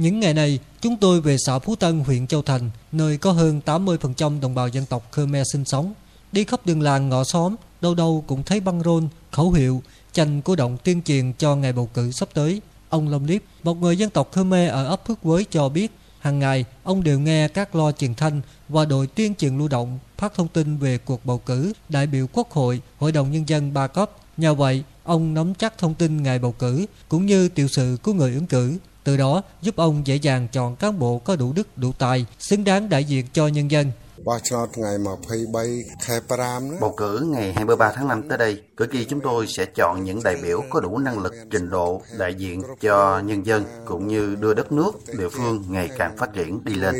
Những ngày này, chúng tôi về xã Phú Tân, huyện Châu Thành, nơi có hơn 80% đồng bào dân tộc Khmer sinh sống. Đi khắp đường làng ngõ xóm, đâu đâu cũng thấy băng rôn, khẩu hiệu, tranh cố động tuyên truyền cho ngày bầu cử sắp tới. Ông Long Liếp, một người dân tộc Khmer ở ấp Phước Quới cho biết, hàng ngày ông đều nghe các lo truyền thanh và đội tuyên truyền lưu động phát thông tin về cuộc bầu cử đại biểu quốc hội, hội đồng nhân dân ba cấp. Nhờ vậy, ông nắm chắc thông tin ngày bầu cử cũng như tiểu sự của người ứng cử từ đó giúp ông dễ dàng chọn cán bộ có đủ đức, đủ tài, xứng đáng đại diện cho nhân dân. Bầu cử ngày 23 tháng 5 tới đây, cử tri chúng tôi sẽ chọn những đại biểu có đủ năng lực, trình độ đại diện cho nhân dân cũng như đưa đất nước, địa phương ngày càng phát triển đi lên.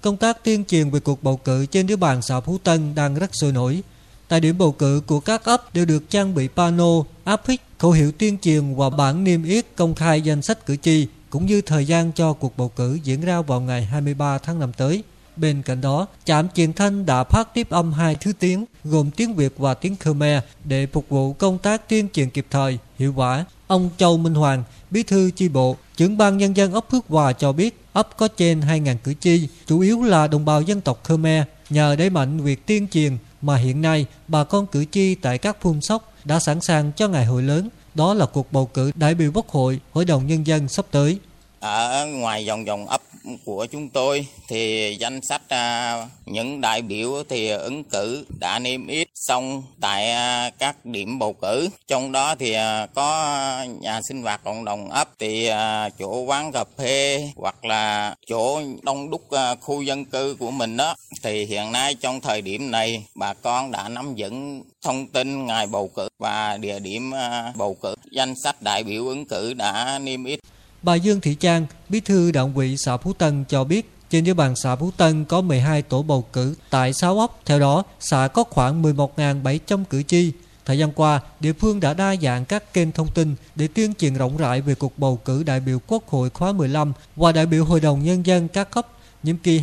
Công tác tuyên truyền về cuộc bầu cử trên địa bàn xã Phú Tân đang rất sôi nổi. Tại điểm bầu cử của các ấp đều được trang bị pano, áp phích khẩu hiệu tuyên truyền và bản niêm yết công khai danh sách cử tri cũng như thời gian cho cuộc bầu cử diễn ra vào ngày 23 tháng 5 tới. Bên cạnh đó, trạm truyền thanh đã phát tiếp âm hai thứ tiếng gồm tiếng Việt và tiếng Khmer để phục vụ công tác tuyên truyền kịp thời, hiệu quả. Ông Châu Minh Hoàng, bí thư chi bộ, trưởng ban nhân dân ấp Phước Hòa cho biết ấp có trên 2.000 cử tri, chủ yếu là đồng bào dân tộc Khmer. Nhờ đẩy mạnh việc tuyên truyền mà hiện nay bà con cử tri tại các phun sóc đã sẵn sàng cho ngày hội lớn, đó là cuộc bầu cử đại biểu quốc hội, hội đồng nhân dân sắp tới. ở ngoài vòng vòng ấp của chúng tôi thì danh sách à, những đại biểu thì ứng cử đã niêm yết xong tại à, các điểm bầu cử. Trong đó thì à, có nhà sinh hoạt cộng đồng ấp thì chỗ quán cà phê hoặc là chỗ đông đúc khu dân cư của mình đó thì hiện nay trong thời điểm này bà con đã nắm vững thông tin ngày bầu cử và địa điểm à, bầu cử danh sách đại biểu ứng cử đã niêm yết Bà Dương Thị Trang, bí thư đảng ủy xã Phú Tân cho biết trên địa bàn xã Phú Tân có 12 tổ bầu cử tại 6 ấp. Theo đó, xã có khoảng 11.700 cử tri. Thời gian qua, địa phương đã đa dạng các kênh thông tin để tuyên truyền rộng rãi về cuộc bầu cử đại biểu Quốc hội khóa 15 và đại biểu Hội đồng Nhân dân các cấp nhiệm kỳ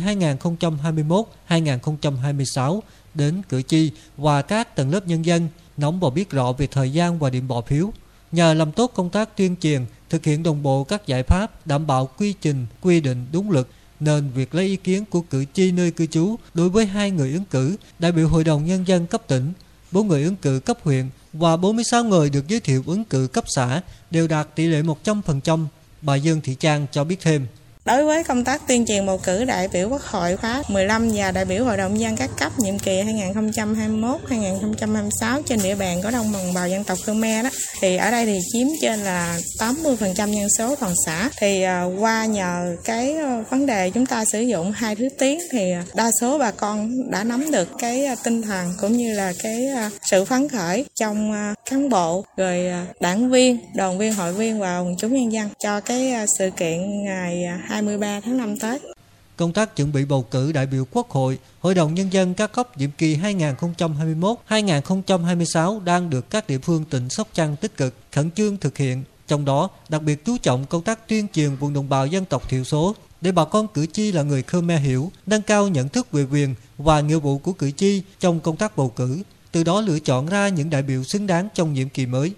2021-2026 đến cử tri và các tầng lớp nhân dân nắm và biết rõ về thời gian và điểm bỏ phiếu. Nhờ làm tốt công tác tuyên truyền, thực hiện đồng bộ các giải pháp đảm bảo quy trình, quy định đúng luật, nên việc lấy ý kiến của cử tri nơi cư trú đối với hai người ứng cử đại biểu Hội đồng Nhân dân cấp tỉnh, bốn người ứng cử cấp huyện và 46 người được giới thiệu ứng cử cấp xã đều đạt tỷ lệ 100%. Bà Dương Thị Trang cho biết thêm. Đối với công tác tuyên truyền bầu cử đại biểu Quốc hội khóa 15 và đại biểu Hội đồng nhân dân các cấp nhiệm kỳ 2021-2026 trên địa bàn có đồng bào dân tộc Khmer đó thì ở đây thì chiếm trên là 80% dân số toàn xã. Thì à, qua nhờ cái ờ, vấn đề chúng ta sử dụng hai thứ tiếng thì đa số bà con đã nắm được cái à, tinh thần cũng như là cái à, sự phấn khởi trong cán bộ rồi đảng viên, đoàn viên, hội viên và quần chúng nhân dân cho cái sự kiện ngày à, 23 tháng 5 tới. Công tác chuẩn bị bầu cử đại biểu Quốc hội, Hội đồng Nhân dân các cấp nhiệm kỳ 2021-2026 đang được các địa phương tỉnh Sóc Trăng tích cực, khẩn trương thực hiện. Trong đó, đặc biệt chú trọng công tác tuyên truyền vùng đồng bào dân tộc thiểu số để bà con cử tri là người Khmer hiểu, nâng cao nhận thức về quyền và nghĩa vụ của cử tri trong công tác bầu cử, từ đó lựa chọn ra những đại biểu xứng đáng trong nhiệm kỳ mới.